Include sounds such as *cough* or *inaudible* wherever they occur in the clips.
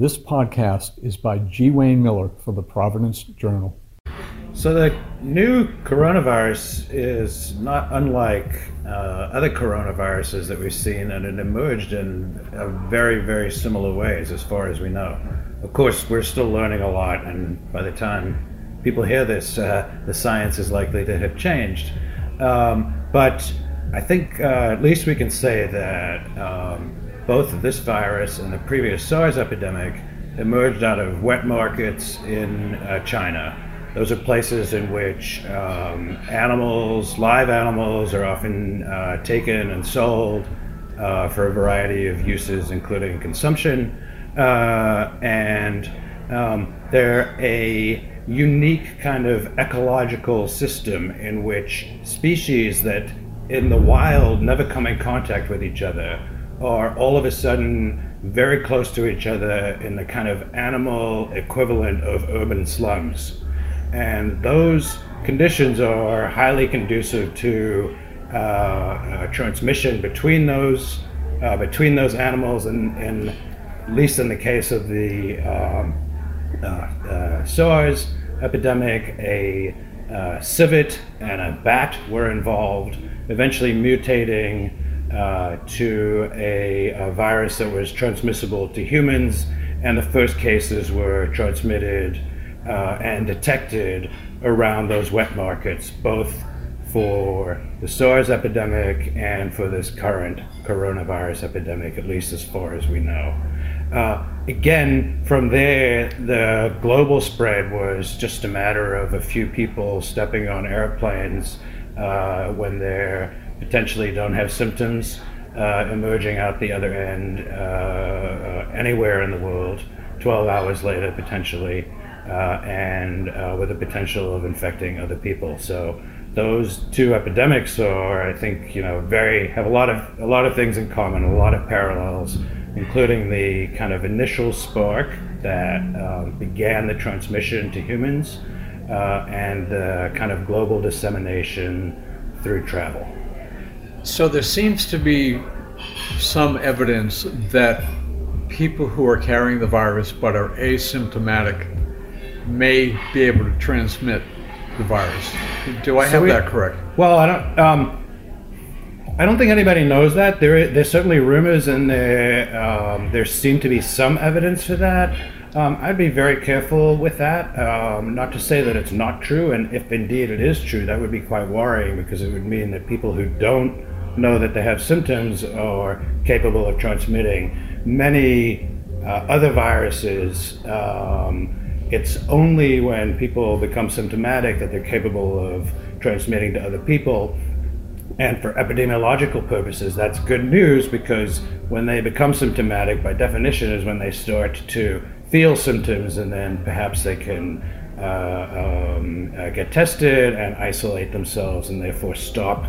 This podcast is by G. Wayne Miller for the Providence Journal. So, the new coronavirus is not unlike uh, other coronaviruses that we've seen, and it emerged in very, very similar ways as far as we know. Of course, we're still learning a lot, and by the time people hear this, uh, the science is likely to have changed. Um, but I think uh, at least we can say that um, both this virus and the previous SARS epidemic emerged out of wet markets in uh, China. Those are places in which um, animals, live animals, are often uh, taken and sold uh, for a variety of uses, including consumption. Uh, and um, they're a unique kind of ecological system in which species that in the wild never come in contact with each other are all of a sudden very close to each other in the kind of animal equivalent of urban slums. And those conditions are highly conducive to uh, uh, transmission between those uh, between those animals, and, and, at least in the case of the um, uh, uh, SARS epidemic, a uh, civet and a bat were involved, eventually mutating uh, to a, a, virus that was transmissible to humans, and the first cases were transmitted uh, and detected around those wet markets, both for the SARS epidemic and for this current coronavirus epidemic, at least as far as we know. Uh, again, from there, the global spread was just a matter of a few people stepping on airplanes uh, when they potentially don't have symptoms, uh, emerging out the other end uh, uh, anywhere in the world, 12 hours later, potentially, uh, and with the potential of infecting other people. So those two epidemics are, I think, you know, very have a lot of a lot of things in common, a lot of parallels including the kind of initial spark that um, began the transmission to humans uh, and the kind of global dissemination through travel. So there seems to be some evidence that people who are carrying the virus but are asymptomatic may be able to transmit the virus. Do I so have we, that correct? Well, I don't. Um, I don't think anybody knows that. There, there's certainly rumors, and there, um, there seem to be some evidence for that. Um, I'd be very careful with that. Um, not to say that it's not true, and if indeed it is true, that would be quite worrying because it would mean that people who don't know that they have symptoms are capable of transmitting many uh, other viruses. Um, it's only when people become symptomatic that they're capable of transmitting to other people. And for epidemiological purposes, that's good news because when they become symptomatic, by definition, is when they start to feel symptoms, and then perhaps they can uh, um, uh, get tested and isolate themselves, and therefore stop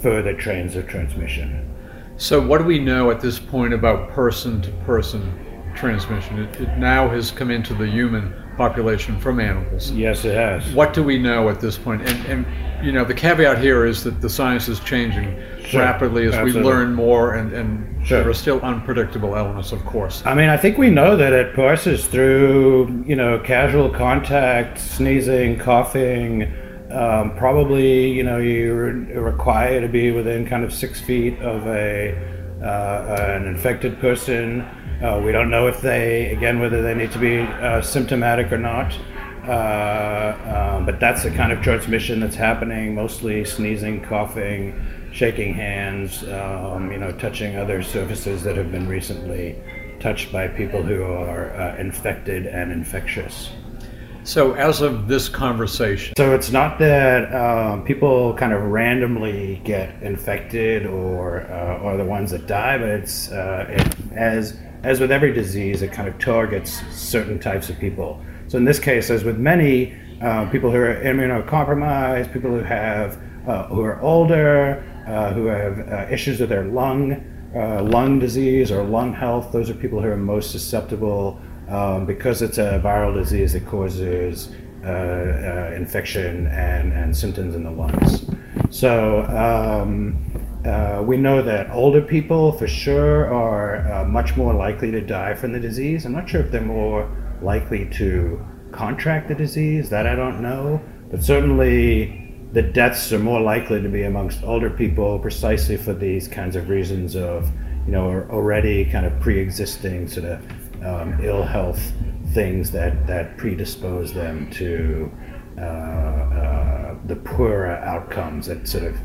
further trains of transmission. So, what do we know at this point about person to person transmission? It, it now has come into the human population from animals. Yes, it has. What do we know at this point? And, and you know, the caveat here is that the science is changing sure. rapidly as Absolutely. we learn more, and, and sure. there are still unpredictable elements, of course. I mean, I think we know that it passes through, you know, casual contact, sneezing, coughing. Um, probably, you know, you're required to be within kind of six feet of a uh, an infected person. Uh, we don't know if they, again, whether they need to be uh, symptomatic or not. Uh, um, but that's the kind of transmission that's happening mostly sneezing, coughing, shaking hands, um, you know, touching other surfaces that have been recently touched by people who are uh, infected and infectious. So, as of this conversation, so it's not that um, people kind of randomly get infected or uh, are the ones that die, but it's uh, it, as as with every disease, it kind of targets certain types of people. So in this case, as with many uh, people who are immunocompromised, people who have uh, who are older, uh, who have uh, issues with their lung uh, lung disease or lung health, those are people who are most susceptible um, because it's a viral disease that causes uh, infection and, and symptoms in the lungs. So. Um, Uh, we know that older people, for sure, are uh, much more likely to die from the disease. I'm not sure if they're more likely to contract the disease. That I don't know. But certainly, the deaths are more likely to be amongst older people, precisely for these kinds of reasons of, you know, already kind of pre-existing sort of um, ill health things that that predispose them to uh, uh, the poorer outcomes that sort of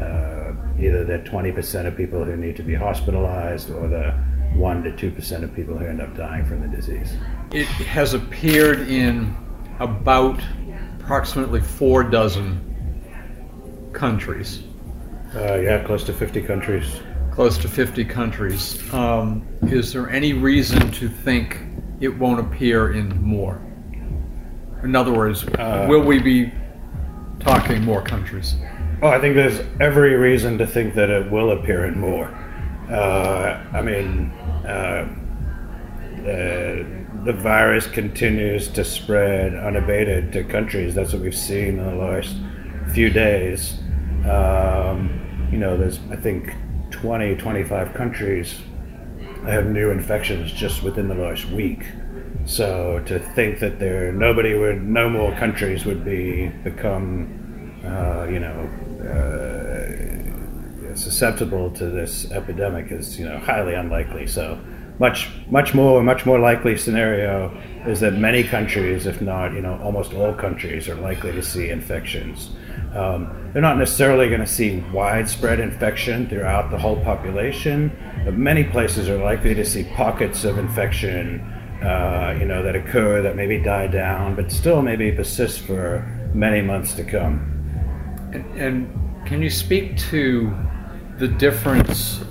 uh, either the 20% of people who need to be hospitalized or the 1 to 2% of people who end up dying from the disease. It has appeared in about approximately four dozen countries. Uh, yeah, close to 50 countries. Close to 50 countries. Um, is there any reason to think it won't appear in more? In other words, Uh, will we be talking more countries? Oh, I think there's every reason to think that it will appear in more. Uh, I mean, uh, uh, the virus continues to spread unabated to countries. That's what we've seen in the last few days. Um, you know, there's, I think, 20, 25 countries have new infections just within the last week. So to think that there nobody would, no more countries would be become, uh, you know, uh, susceptible to this epidemic is, you know, highly unlikely. So much, much more, much more likely scenario is that many countries, if not, you know, almost all countries, are likely to see infections. Um, they're not necessarily going to see widespread infection throughout the whole population, but many places are likely to see pockets of infection, uh, you know, that occur that maybe die down, but still maybe persist for many months to come. And, and can you speak to the difference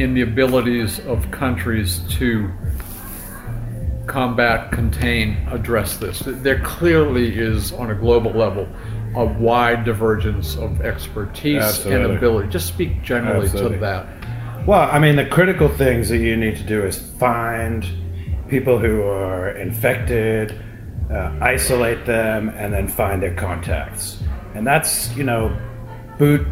in the abilities of countries to combat, contain, address this? There clearly is, on a global level, a wide divergence of expertise Absolutely. and ability. Just speak generally Absolutely. to that. Well, I mean, the critical things that you need to do is find people who are infected, uh, isolate them, and then find their contacts. And that's, you know, boot.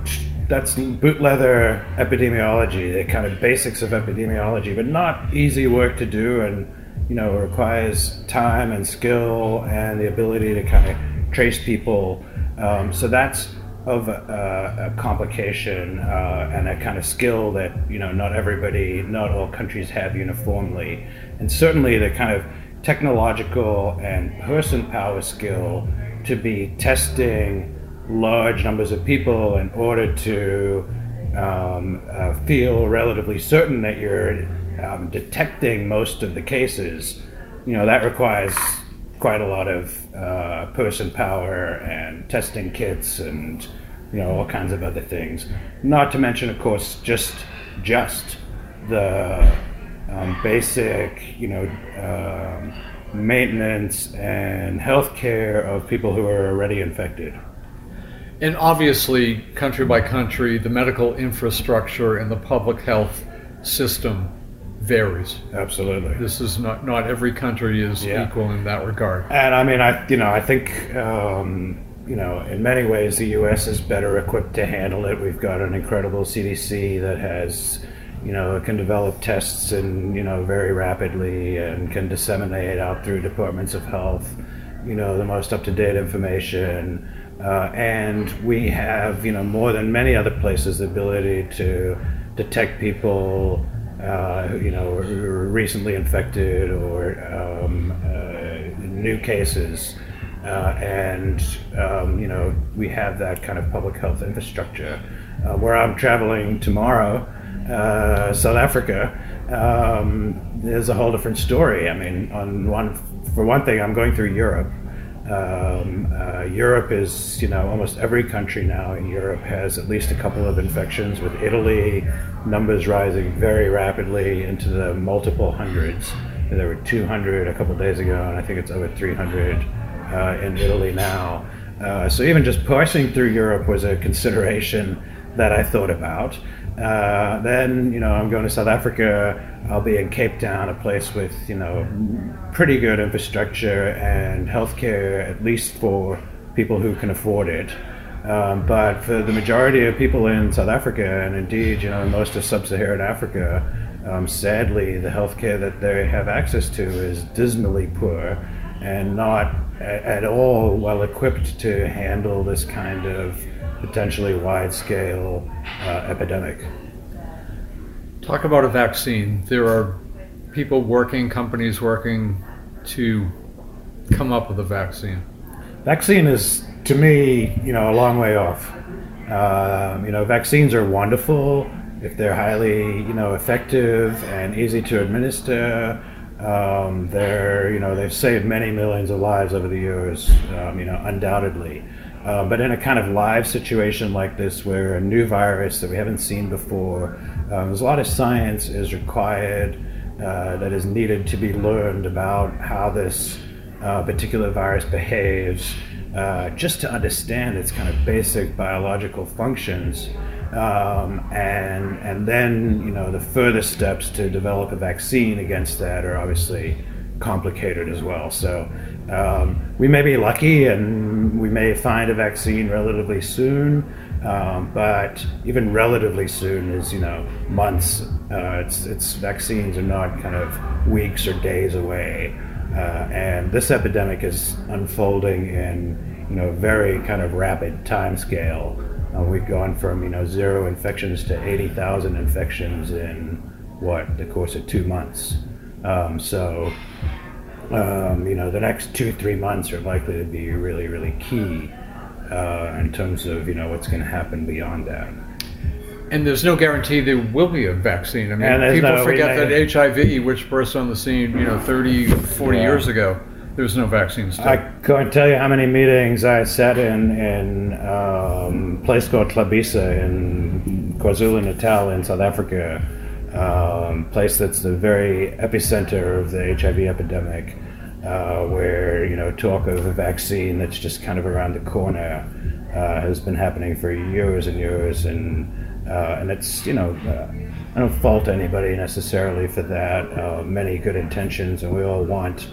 That's boot leather epidemiology, the kind of basics of epidemiology, but not easy work to do, and you know requires time and skill and the ability to kind of trace people. Um, so that's of a, a complication uh, and a kind of skill that you know not everybody, not all countries have uniformly, and certainly the kind of technological and person power skill to be testing large numbers of people in order to um, uh, feel relatively certain that you're um, detecting most of the cases. You know that requires quite a lot of uh, person power and testing kits and you know all kinds of other things. Not to mention, of course, just just the um, basic you know um, maintenance and health care of people who are already infected. And obviously, country by country, the medical infrastructure and the public health system varies. Absolutely. This is not not every country is Yeah. equal in that regard. And I mean, I you know, I think um, you know, in many ways, the U.S. is better equipped to handle it. We've got an incredible CDC that has, you know, can develop tests and you know very rapidly and can disseminate out through departments of health, you know, the most up to date information. Uh, and we have, you know, more than many other places, the ability to detect people uh, you know, who are recently infected or um, uh, new cases. Uh, and, um, you know, we have that kind of public health infrastructure. Uh, where I'm traveling tomorrow, uh, South Africa, um, there's a whole different story. I mean, on one, for one thing, I'm going through Europe. Um, uh, Europe is, you know, almost every country now in Europe has at least a couple of infections, with Italy numbers rising very rapidly into the multiple hundreds. There were 200 a couple of days ago, and I think it's over 300 uh, in Italy now. Uh, so even just passing through Europe was a consideration that I thought about. Uh, then, you know, I'm going to South Africa. I'll be in Cape Town, a place with, you know, pretty good infrastructure and healthcare, at least for people who can afford it. Um, but for the majority of people in South Africa, and indeed, you know, most of sub-Saharan Africa, um, sadly, the healthcare that they have access to is dismally poor and not at all well equipped to handle this kind of potentially wide-scale uh, epidemic. Talk about a vaccine. There are people working, companies working to come up with a vaccine. Vaccine is, to me, you know, a long way off. Um, you know, vaccines are wonderful if they're highly, you know, effective and easy to administer. Um, they're, you know, they've saved many millions of lives over the years, um, you know, undoubtedly. Uh, but in a kind of live situation like this, where a new virus that we haven't seen before, um, there's a lot of science is required uh, that is needed to be learned about how this uh, particular virus behaves, uh, just to understand its kind of basic biological functions. Um, and and then you know the further steps to develop a vaccine against that are obviously complicated as well. So um, we may be lucky and we may find a vaccine relatively soon, um, but even relatively soon is you know months. Uh, it's it's vaccines are not kind of weeks or days away, uh, and this epidemic is unfolding in you know very kind of rapid time scale. Uh, we've gone from you know zero infections to eighty thousand infections in what the course of two months. Um, so um, you know, the next two, three months are likely to be really, really key uh, in terms of, you know, what's going to happen beyond that. And there's no guarantee there will be a vaccine. I mean, people no- forget that HIV, which burst on the scene, you know, 30, 40 Yeah. years ago, there was no vaccine still. I can't tell you how many meetings I sat in in um, a place called Hlabisa in KwaZulu Natal in South Africa, um, place that's the very epicenter of the HIV epidemic, uh, where you know talk of a vaccine that's just kind of around the corner uh, has been happening for years and years, and uh, and it's you know. Uh, I don't fault anybody necessarily for that. Uh, many good intentions, and we all want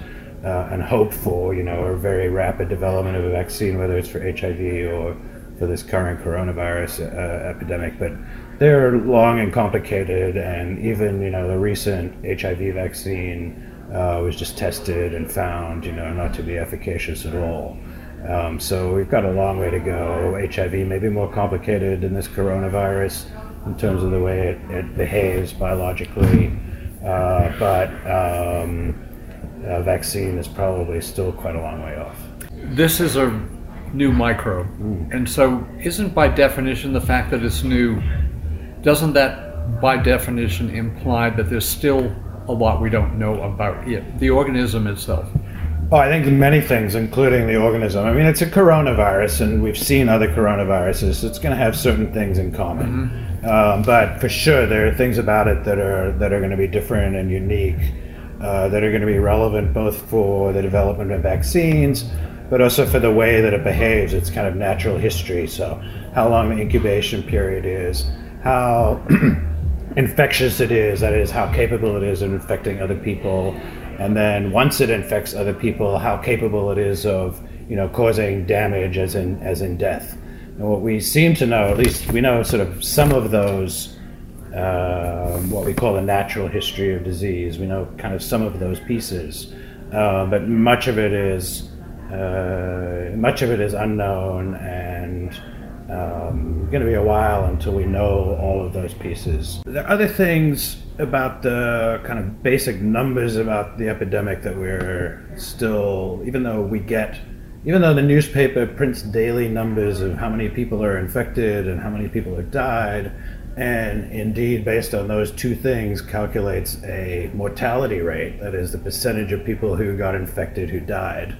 uh, and hope for, you know, a very rapid development of a vaccine, whether it's for HIV or for this current coronavirus uh, epidemic. But they're long and complicated, and even, you know, the recent HIV vaccine uh, was just tested and found, you know, not to be efficacious at all. Um, so we've got a long way to go. HIV may be more complicated than this coronavirus in terms of the way it, it behaves biologically, uh, but um, a vaccine is probably still quite a long way off. this is a new microbe. And so, isn't by definition the fact that it's new, doesn't that by definition imply that there's still a lot we don't know about it, the organism itself? Oh, I think many things, including the organism. I mean, it's a coronavirus, and we've seen other coronaviruses. It's going to have certain things in common, um, but for sure, there are things about it that are that are going to be different and unique, uh, that are going to be relevant both for the development of vaccines, but also for the way that it behaves. Its kind of natural history. So, how long the incubation period is, how *clears throat* infectious it is, that is, how capable it is of infecting other people, and then once it infects other people, how capable it is of, you know, causing damage, as in as in death. And what we seem to know, at least we know, sort of some of those, uh, what we call the natural history of disease. We know kind of some of those pieces, uh, but much of it is uh, much of it is unknown and um, going to be a while until we know all of those pieces. There are other things about the kind of basic numbers about the epidemic that we're still, even though we get, even though the newspaper prints daily numbers of how many people are infected and how many people have died, and indeed, based on those two things, calculates a mortality rate, that is, the percentage of people who got infected who died.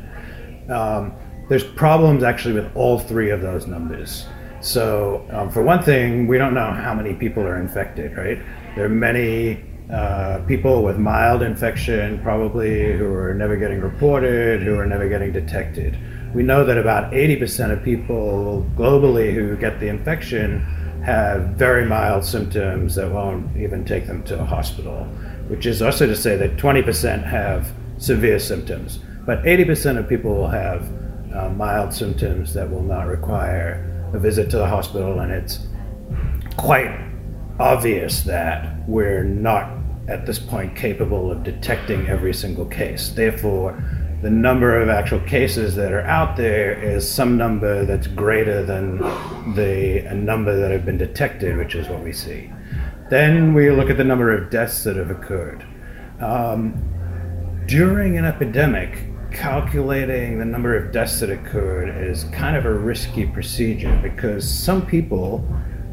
Um, there's problems actually with all three of those numbers. So, um, for one thing, we don't know how many people are infected, right? There are many uh, people with mild infection, probably, who are never getting reported, who are never getting detected. We know that about 80% of people globally who get the infection have very mild symptoms that won't even take them to a hospital, which is also to say that 20% have severe symptoms. But 80% of people will have uh, mild symptoms that will not require a visit to the hospital and it's quite obvious that we're not at this point capable of detecting every single case. Therefore, the number of actual cases that are out there is some number that's greater than the number that have been detected, which is what we see. Then we look at the number of deaths that have occurred. Um, during an epidemic, calculating the number of deaths that occurred is kind of a risky procedure because some people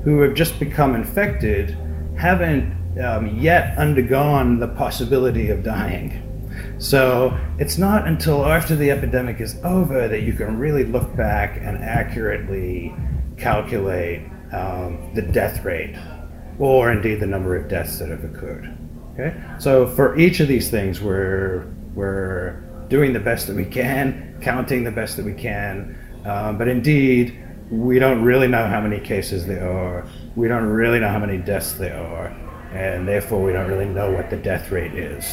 who have just become infected haven't um, yet undergone the possibility of dying. So it's not until after the epidemic is over that you can really look back and accurately calculate um, the death rate or indeed the number of deaths that have occurred. Okay, so for each of these things, we're we're doing the best that we can, counting the best that we can, um, but indeed, we don't really know how many cases there are. We don't really know how many deaths there are, and therefore we don't really know what the death rate is.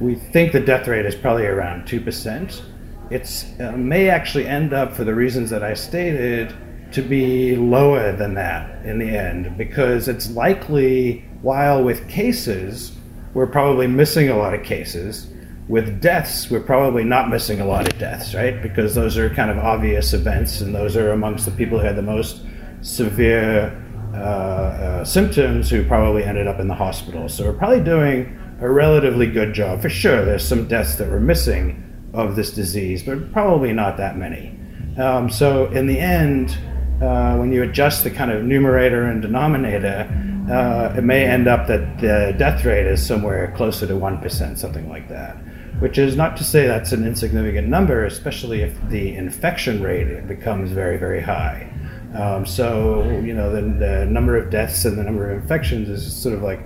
We think the death rate is probably around two percent. It uh, may actually end up, for the reasons that I stated, to be lower than that in the end, because it's likely, while with cases we're probably missing a lot of cases. With deaths, we're probably not missing a lot of deaths, right? Because those are kind of obvious events, and those are amongst the people who had the most severe uh, uh, symptoms who probably ended up in the hospital. So we're probably doing a relatively good job. For sure, there's some deaths that we're missing of this disease, but probably not that many. Um, so in the end, uh, when you adjust the kind of numerator and denominator, uh, it may end up that the death rate is somewhere closer to 1%, something like that. Which is not to say that's an insignificant number, especially if the infection rate becomes very, very high. Um, so, you know, the, the, number of deaths and the number of infections is sort of like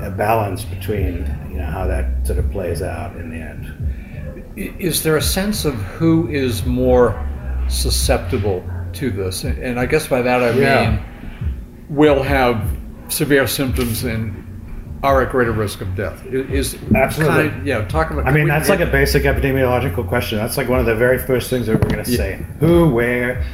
a balance between, you know, how that sort of plays out in the end. Is there a sense of who is more susceptible to this? And I guess by that I yeah. mean will have severe symptoms and are at greater risk of death. Is absolutely kind of, yeah. Talk about. I mean, that's like a basic epidemiological question. That's like one of the very first things that we're going to yeah. say: who, where,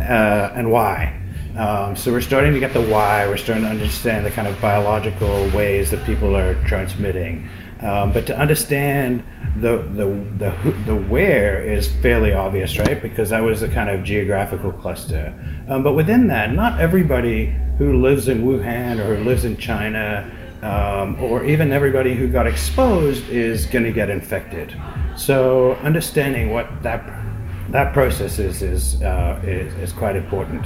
uh, and why. Um, so we're starting to get the why. We're starting to understand the kind of biological ways that people are transmitting. Um, but to understand the, the the the where is fairly obvious, right? Because that was the kind of geographical cluster. Um, but within that, not everybody who lives in Wuhan or who lives in China, um, or even everybody who got exposed is going to get infected. So understanding what that that process is is, uh, is, is quite important.